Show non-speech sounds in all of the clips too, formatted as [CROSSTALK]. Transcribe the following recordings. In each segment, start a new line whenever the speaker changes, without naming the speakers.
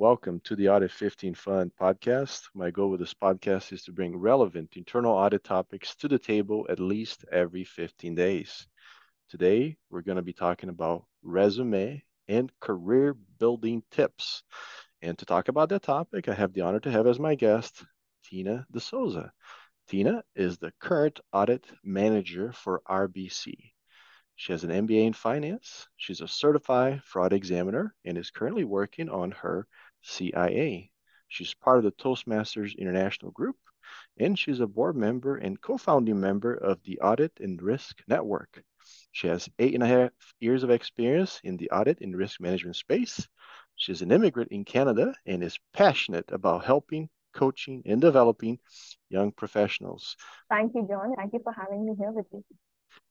Welcome to the Audit 15 Fun podcast. My goal with this podcast is to bring relevant internal audit topics to the table at least every 15 days. Today, we're going to be talking about resume and career building tips. And to talk about that topic, I have the honor to have as my guest Tina De Souza. Tina is the current audit manager for RBC. She has an MBA in finance. She's a certified fraud examiner and is currently working on her CIA. She's part of the Toastmasters International Group, and she's a board member and co-founding member of the Audit and Risk Network. She has eight and a half years of experience in the audit and risk management space. She's an immigrant in Canada and is passionate about helping, coaching, and developing young professionals.
Thank you, John. Thank you for having me here with you.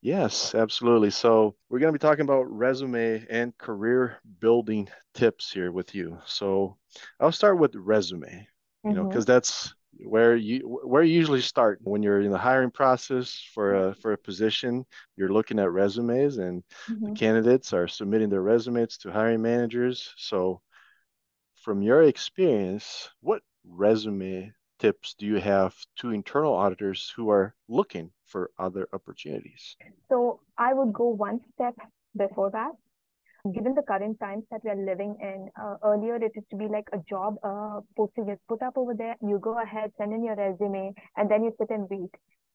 Yes, absolutely. So we're going to be talking about resume and career building tips here with you. So I'll start with resume, you know, because mm-hmm. that's where you where you usually start when you're in the hiring process for a for a position. You're looking at resumes, and mm-hmm. the candidates are submitting their resumes to hiring managers. So, from your experience, what resume tips do you have to internal auditors who are looking for other opportunities?
So I would go one step before that. Given the current times that we are living in, uh, earlier it used to be like a job uh, posting is put up over there. You go ahead, send in your resume, and then you sit and wait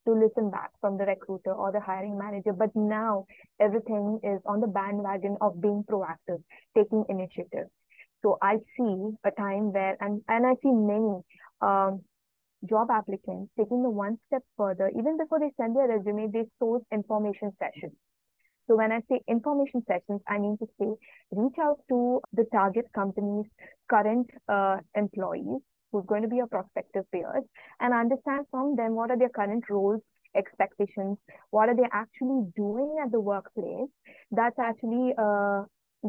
to listen back from the recruiter or the hiring manager. But now everything is on the bandwagon of being proactive, taking initiative. So I see a time where, and, and I see many um, job applicants taking the one step further, even before they send their resume, they source information sessions. So when I say information sessions, I mean to say reach out to the target company's current uh, employees who's going to be your prospective peers and understand from them what are their current roles, expectations, what are they actually doing at the workplace that's actually uh,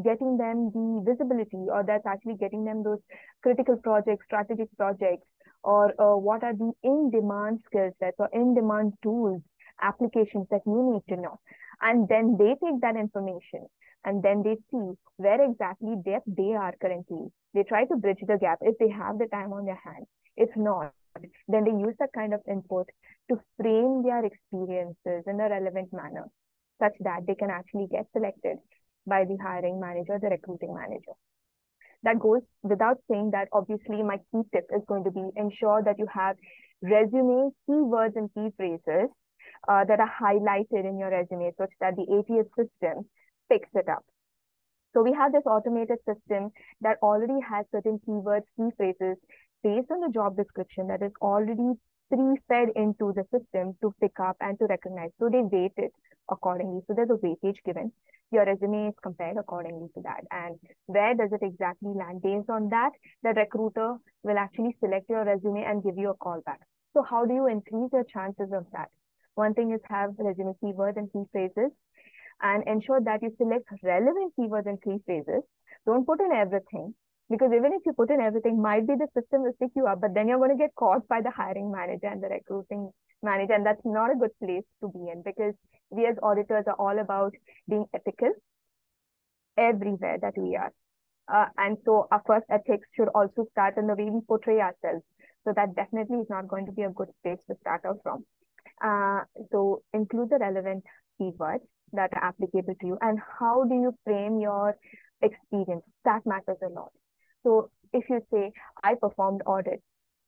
getting them the visibility or that's actually getting them those critical projects, strategic projects or uh, what are the in-demand skill sets or in-demand tools, applications that you need to know. And then they take that information and then they see where exactly they, they are currently. They try to bridge the gap if they have the time on their hands. If not, then they use that kind of input to frame their experiences in a relevant manner such that they can actually get selected by the hiring manager, the recruiting manager that goes without saying that obviously my key tip is going to be ensure that you have resume keywords and key phrases uh, that are highlighted in your resume such that the ATS system picks it up. So we have this automated system that already has certain keywords, key phrases based on the job description that is already pre-fed into the system to pick up and to recognize. So they weight it accordingly. So there's a weightage given your resume is compared accordingly to that. And where does it exactly land? Based on that, the recruiter will actually select your resume and give you a call back. So how do you increase your chances of that? One thing is have resume keywords and key phrases and ensure that you select relevant keywords and key phrases. Don't put in everything because even if you put in everything, might be the system will pick you up, but then you're going to get caught by the hiring manager and the recruiting manager. And that's not a good place to be in because we as auditors are all about being ethical everywhere that we are. Uh, and so our first ethics should also start in the way we portray ourselves. So that definitely is not going to be a good place to start out from. Uh, so include the relevant keywords that are applicable to you and how do you frame your experience? That matters a lot. So if you say, I performed audit,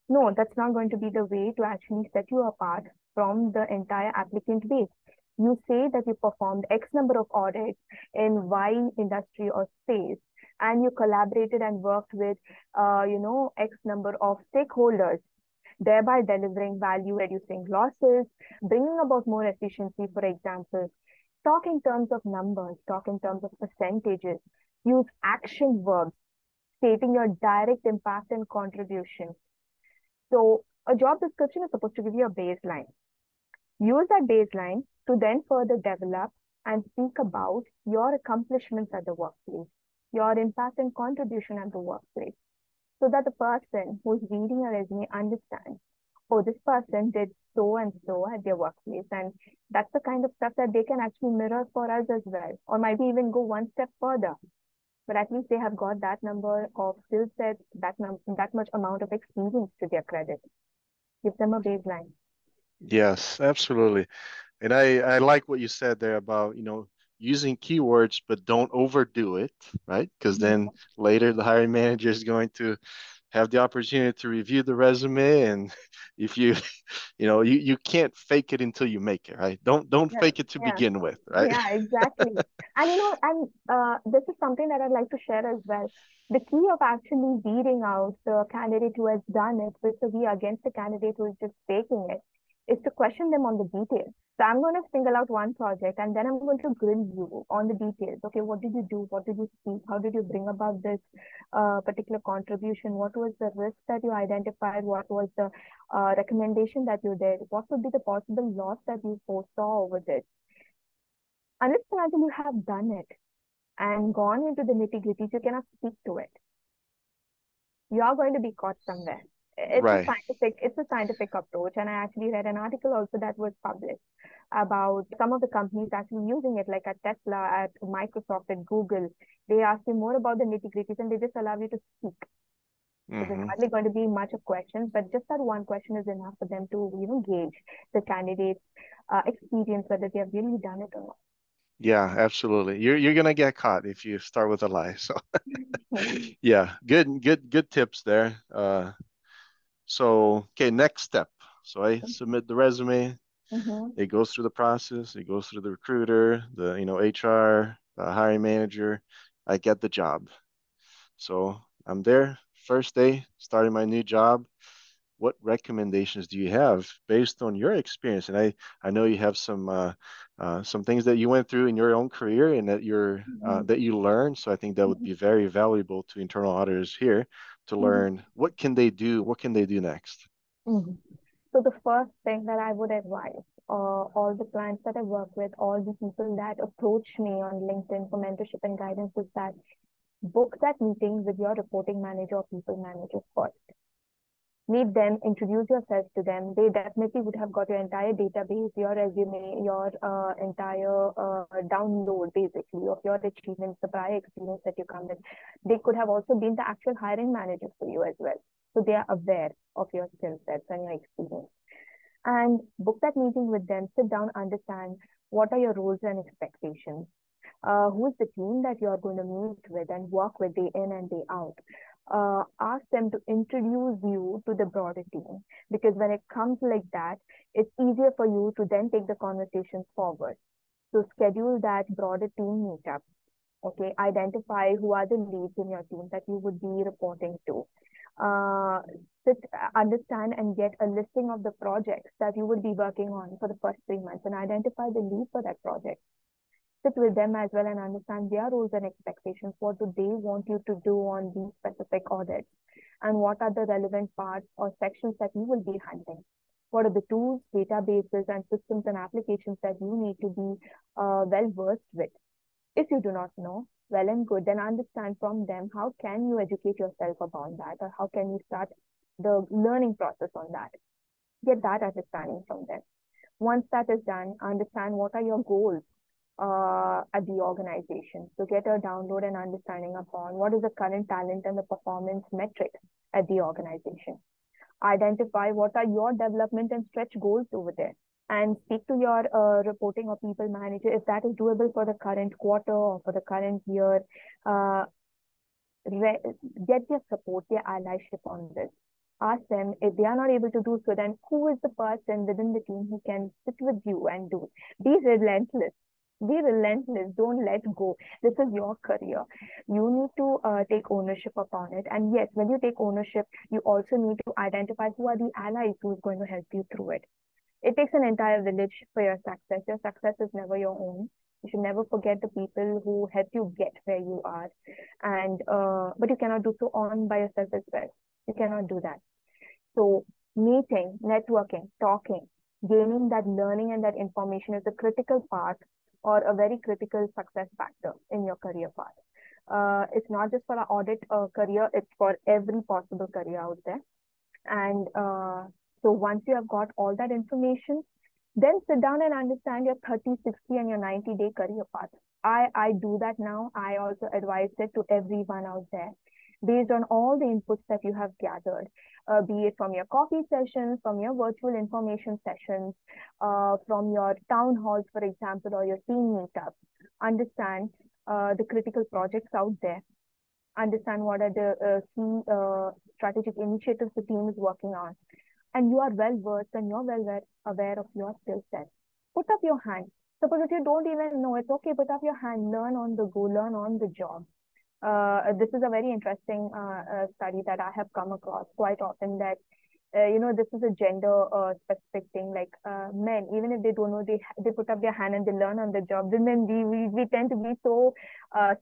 no, that's not going to be the way to actually set you apart from the entire applicant base. You say that you performed X number of audits in Y industry or space, and you collaborated and worked with, uh, you know, X number of stakeholders, thereby delivering value, reducing losses, bringing about more efficiency, for example. Talk in terms of numbers, talk in terms of percentages, use action verbs, stating your direct impact and contribution. So a job description is supposed to give you a baseline. Use that baseline to then further develop and speak about your accomplishments at the workplace, your impact and contribution at the workplace, so that the person who's reading your resume understands, oh, this person did so and so at their workplace. And that's the kind of stuff that they can actually mirror for us as well, or maybe even go one step further. But at least they have got that number of skill sets, that num- that much amount of experience to their credit. Give them a baseline.
Yes, absolutely. And I, I like what you said there about, you know, using keywords, but don't overdo it, right? Because mm-hmm. then later the hiring manager is going to have the opportunity to review the resume and [LAUGHS] if you [LAUGHS] you know you, you can't fake it until you make it right? Don't don't
Yeah,
fake it to
yeah,
begin with right?
Yeah, exactly. [LAUGHS] And you know, and uh, this is something that I'd like to share as well. The key of actually weeding out the candidate who has done it vis-a-vis against the candidate who is just faking it is to question them on the details. So I'm going to single out one project and then I'm going to grill you on the details. Okay, what did you do? What did you speak? How did you bring about this uh, particular contribution? What was the risk that you identified? What was the uh, recommendation that you did? What would be the possible loss that you foresaw over this? Unless until you have done it and gone into the nitty gritties, you cannot speak to it. You are going to be caught somewhere. It's a scientific, it's a scientific approach, and I actually read an article also that was published about some of the companies actually using it, like at Tesla, at Microsoft, at Google. They ask you more about the nitty gritties, and they just allow you to speak. So there's hardly going to be much of questions, but just that one question is enough for them to, you know, gauge the candidate's uh, experience, whether they have really done it or not.
yeah absolutely you're you're gonna get caught if you start with a lie so [LAUGHS] [LAUGHS] yeah good good good tips there uh so okay next step. So I submit the resume.
Mm-hmm.
it goes through the process. It goes through the recruiter the you know hr the hiring manager. I get the job. So i'm there. First day starting my new job. What recommendations do you have based on your experience? And i i know you have some uh, uh, some things that you went through in your own career and that you're uh,
Mm-hmm.
that you learned. So i think that would be very valuable to internal auditors here to
Mm-hmm.
learn what can they do what can they do next
Mm-hmm. So the first thing that I would advise uh, all the clients that I work with, all the people that approach me on LinkedIn for mentorship and guidance is that book that meeting with your reporting manager or people manager first. Meet them, introduce yourself to them. They definitely would have got your entire database, your resume, your uh, entire uh, download basically of your achievements, the prior experience that you come with. They could have also been the actual hiring manager for you as well. So they are aware of your skill sets and your experience. And book that meeting with them, sit down, understand what are your roles and expectations. Uh, who is the team that you're going to meet with and work with day in and day out? Uh, ask them to introduce you to the broader team because when it comes like that, it's easier for you to then take the conversations forward. So schedule that broader team meetup. Okay, identify who are the leads in your team that you would be reporting to. Uh, sit, understand and get a listing of the projects that you would be working on for the first three months and identify the lead for that project sit with them as well and understand their roles and expectations. What do they want you to do on these specific audits? And what are the relevant parts or sections that you will be handling? What are the tools, databases, and systems and applications that you need to be uh, well versed with? If you do not know, well and good, then understand from them how can you educate yourself about that or how can you start the learning process on that. Get that understanding from them. Once that is done, understand what are your goals uh, at the organization. to get a download and understanding upon what is the current talent and the performance metrics at the organization. Identify what are your development and stretch goals over there and speak to your uh, reporting or people manager if that is doable for the current quarter or for the current year. Uh, get their support, their allyship on this. Ask them if they are not able to do so, then who is the person within the team who can sit with you and do? Be relentless be relentless. Don't let go. This is your career. You need to uh, take ownership upon it. And yes when you take ownership you also need to identify who are the allies who is going to help you through it. It takes an entire village for your success. Your success is never your own. You should never forget the people who help you get where you are. And uh, but you cannot do so on by yourself as well. You cannot do that. So meeting networking talking gaining that learning and that information is a critical part or a very critical success factor in your career path. Uh, it's not just for an audit uh, career, it's for every possible career out there. And uh, so once you have got all that information, Then sit down and understand your 30, 60, and your 90 day career path. I, I do that now. I also advise it to everyone out there based on all the inputs that you have gathered, uh, be it from your coffee sessions, from your virtual information sessions, uh, from your town halls, for example, or your team meetups. Understand uh, the critical projects out there. Understand what are the uh, key uh, strategic initiatives the team is working on. And you are well versed and you're well aware of your skill set. Put up your hand. Suppose if you don't even know, it's okay, put up your hand, learn on the go, learn on the job uh, this is a very interesting uh, uh, study that I have come across quite often that uh, you know this is a gender uh, specific thing. Like uh, men even if they don't know they they put up their hand and they learn on the job. Women we we, we tend to be so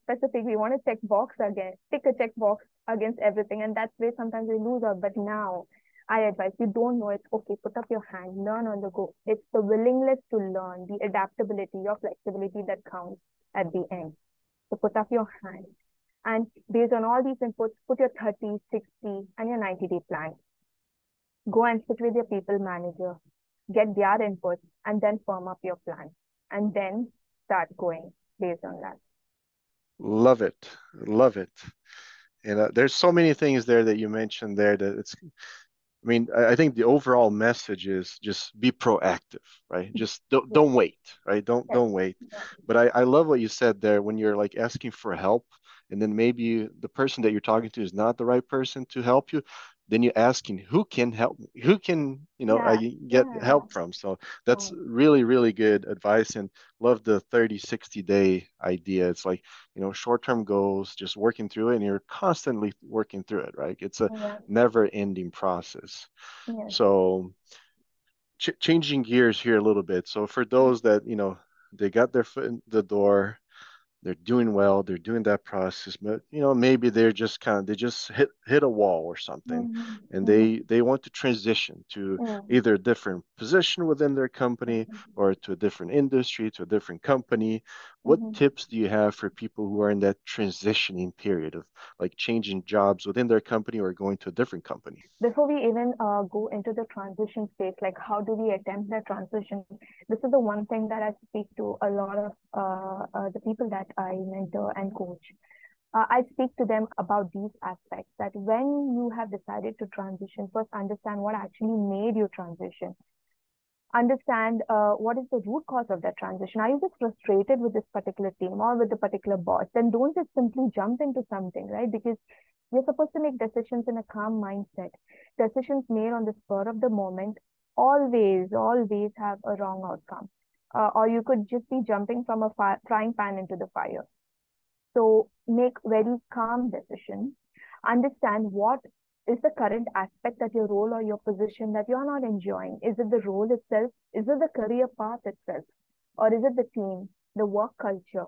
specific. We want to check box again tick a check box against everything. And that's where sometimes we lose out. But now I advise you don't know it's okay put up your hand learn on the go. It's the willingness to learn the adaptability your flexibility that counts at the end. So put up your hand and based on all these inputs, put your 30, 60, and your 90 day plan. Go and sit with your people manager, get their inputs, and then firm up your plan. And then start going based on that.
Love it. Love it. And uh, there's so many things there that you mentioned there that it's I mean, I think the overall message is just be proactive, right? [LAUGHS] Just don't don't wait, right? Don't don't wait. But I, I love what you said there when you're like asking for help and then maybe the person that you're talking to is not the right person to help you then you're asking who can help me? Who can you know yeah, i get yeah. help from? So that's oh. really really good advice and love the 30 60 day idea. It's like you know short term goals just working through it and you're constantly working through it right? It's a yeah. never ending process so ch- changing gears here a little bit. So for those that you know they got their foot in the door they're doing well they're doing that process but you know maybe they're just kind of they just hit hit a wall or something mm-hmm. and mm-hmm. they they want to transition to yeah. either a different position within their company mm-hmm. or to a different industry to a different company what mm-hmm. tips do you have for people who are in that transitioning period of like changing jobs within their company or going to a different company
before we even uh, go into the transition space like how do we attempt that transition this is the one thing that i speak to a lot of uh, uh, the people that I mentor and coach. Uh, I speak to them about these aspects that when you have decided to transition, first understand what actually made you transition. Understand uh, what is the root cause of that transition. Are you just frustrated with this particular team or with the particular boss? Then don't just simply jump into something, right? Because you're supposed to make decisions in a calm mindset. Decisions made on the spur of the moment always, always have a wrong outcome uh, or you could just be jumping from a frying pan into the fire. So make very calm decisions. Understand what is the current aspect that your role or your position that you're not enjoying. Is it the role itself? Is it the career path itself? Or is it the team, the work culture?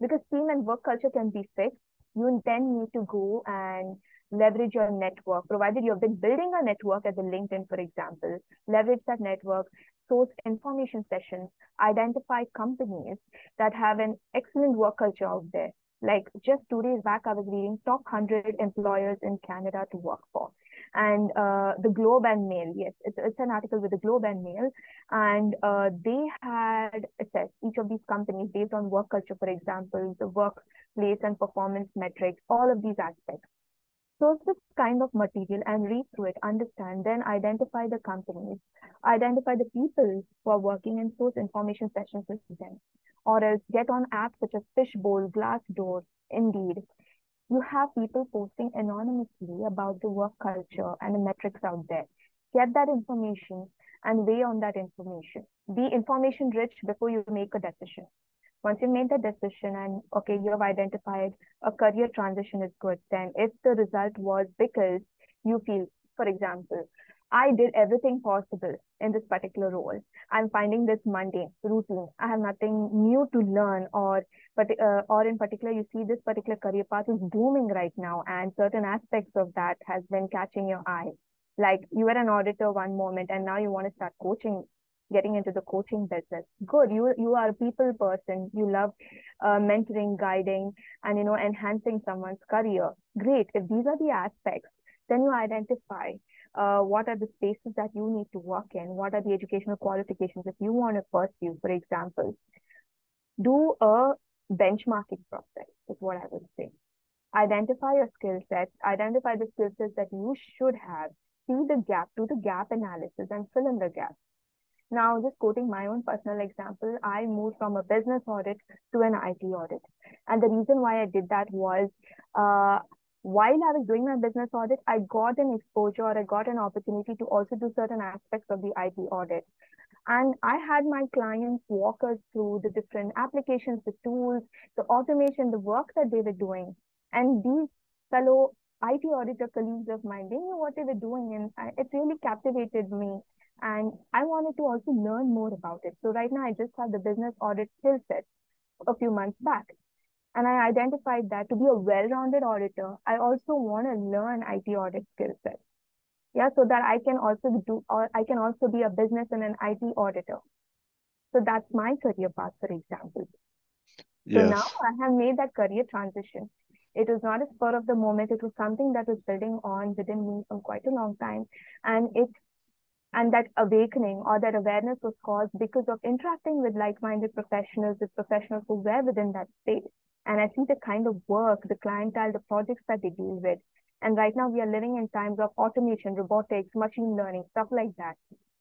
Because team and work culture can be fixed. You then need to go and leverage your network, provided you've been building a network as a LinkedIn, for example, leverage that network, source information sessions, identify companies that have an excellent work culture out there. Like just two days back, I was reading top 100 employers in Canada to work for. And uh, the Globe and Mail, yes, it's, it's an article with the Globe and Mail. And uh, they had assessed each of these companies based on work culture, for example, the workplace and performance metrics, all of these aspects source this kind of material and read through it, understand, then identify the companies, identify the people who are working and source information sessions with them. Or else get on apps such as Fishbowl, Glassdoor, Indeed. You have people posting anonymously about the work culture and the metrics out there. Get that information and weigh on that information. Be information rich before you make a decision once you made the decision and okay you have identified a career transition is good then if the result was because you feel for example i did everything possible in this particular role. I'm finding this mundane routine. I have nothing new to learn or but uh, or in particular you see this particular career path is booming right now and certain aspects of that has been catching your eye. Like you were an auditor one moment and now you want to start coaching getting into the coaching business. Good you you are a people person. You love uh, mentoring guiding and you know enhancing someone's career. Great if these are the aspects then you identify uh, what are the spaces that you need to work in? What are the educational qualifications if you want to pursue, for example? Do a benchmarking process, is what I would say. Identify your skill sets, identify the skill sets that you should have, see the gap, do the gap analysis, and fill in the gap. Now, just quoting my own personal example, I moved from a business audit to an IT audit. And the reason why I did that was uh, while I was doing my business audit, I got an exposure or I got an opportunity to also do certain aspects of the IT audit. And I had my clients walk us through the different applications, the tools, the automation, the work that they were doing. And these fellow IT auditor colleagues of mine, they knew what they were doing, and it really captivated me. And I wanted to also learn more about it. So right now, I just have the business audit skill set a few months back. And I identified that to be a well-rounded auditor, I also want to learn IT audit skill set. Yeah, so that I can also do, or I can also be a business and an IT auditor. So that's my career path, for example. Yes. So now I have made that career transition. It was not a spur of the moment. It was something that was building on within me for quite a long time. And it and that awakening or that awareness was caused because of interacting with like-minded professionals, with professionals who were within that space. And I see the kind of work, the clientele, the projects that they deal with. And right now we are living in times of automation, robotics, machine learning, stuff like that.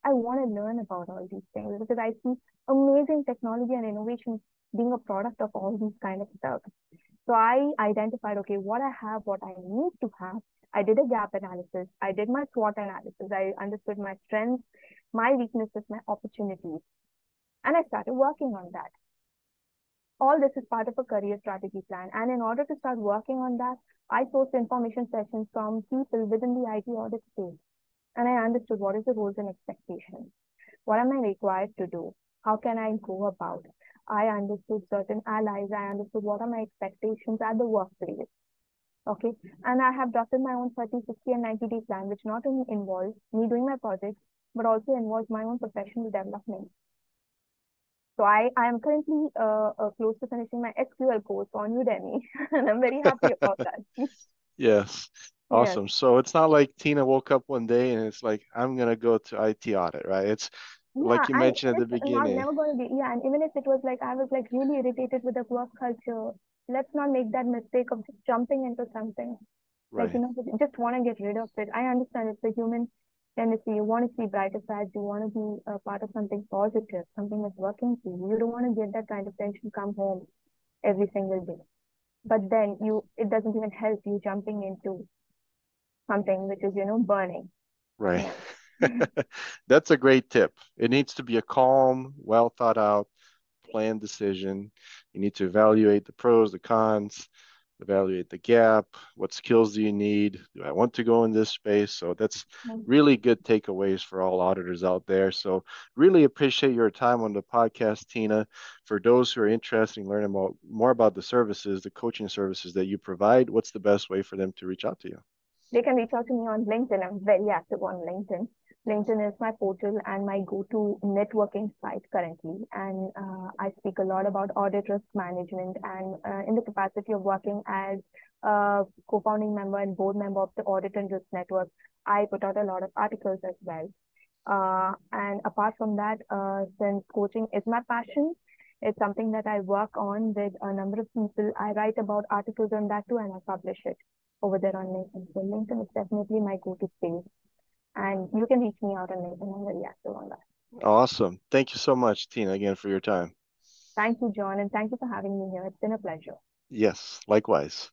I want to learn about all these things because I see amazing technology and innovation being a product of all these kind of stuff. So I identified, okay, what I have, what I need to have. I did a gap analysis. I did my SWOT analysis. I understood my strengths, my weaknesses, my opportunities. And I started working on that. All this is part of a career strategy plan. And in order to start working on that, I sourced information sessions from people within the IT audit space. And I understood what is the roles and expectations. What am I required to do? How can I go about? I understood certain allies. I understood what are my expectations at the workplace. Okay. And I have drafted my own 30, 60, and 90 day plan, which not only involves me doing my projects, but also involves my own professional development. So I, I am currently uh, uh, close to finishing my SQL course on Udemy, [LAUGHS] and I'm very happy about that. [LAUGHS]
yes. Awesome. Yes. So it's not like Tina woke up one day and it's like, I'm going to go to IT audit, right? It's yeah, like you mentioned at the beginning.
I'm never going to be, yeah. And even if it was like, I was like really irritated with the work culture, let's not make that mistake of just jumping into something. Right. Like, you know, just want to get rid of it. I understand it's a human tendency. You want to see brighter sides. You want to be a part of something positive, something that's working for you. You don't want to get that kind of tension come home every single day. But then you, it doesn't even help you jumping into something which is, you know, burning.
Right. [LAUGHS] That's a great tip. It needs to be a calm, well thought out, planned decision. You need to evaluate the pros, the cons, evaluate the gap. What skills do you need? Do I want to go in this space? So that's mm-hmm. really good takeaways for all auditors out there. So really appreciate your time on the podcast, Tina. For those who are interested in learning about, more about the services, the coaching services that you provide, what's the best way for them to reach out to you?
They can reach out to me on LinkedIn. I'm very active on LinkedIn. LinkedIn is my portal and my go-to networking site currently. And uh, I speak a lot about audit risk management and uh, in the capacity of working as a co-founding member and board member of the Audit and Risk Network, I put out a lot of articles as well. Uh, and apart from that, uh, since coaching is my passion, it's something that I work on with a number of people. I write about articles on that too, and I publish it over there on LinkedIn. So LinkedIn is definitely my go-to space and you can reach me out on LinkedIn. I'm very active on that.
Awesome. Thank you so much, Tina, again for your time.
Thank you, John, and thank you for having me here. It's been a pleasure.
Yes, likewise.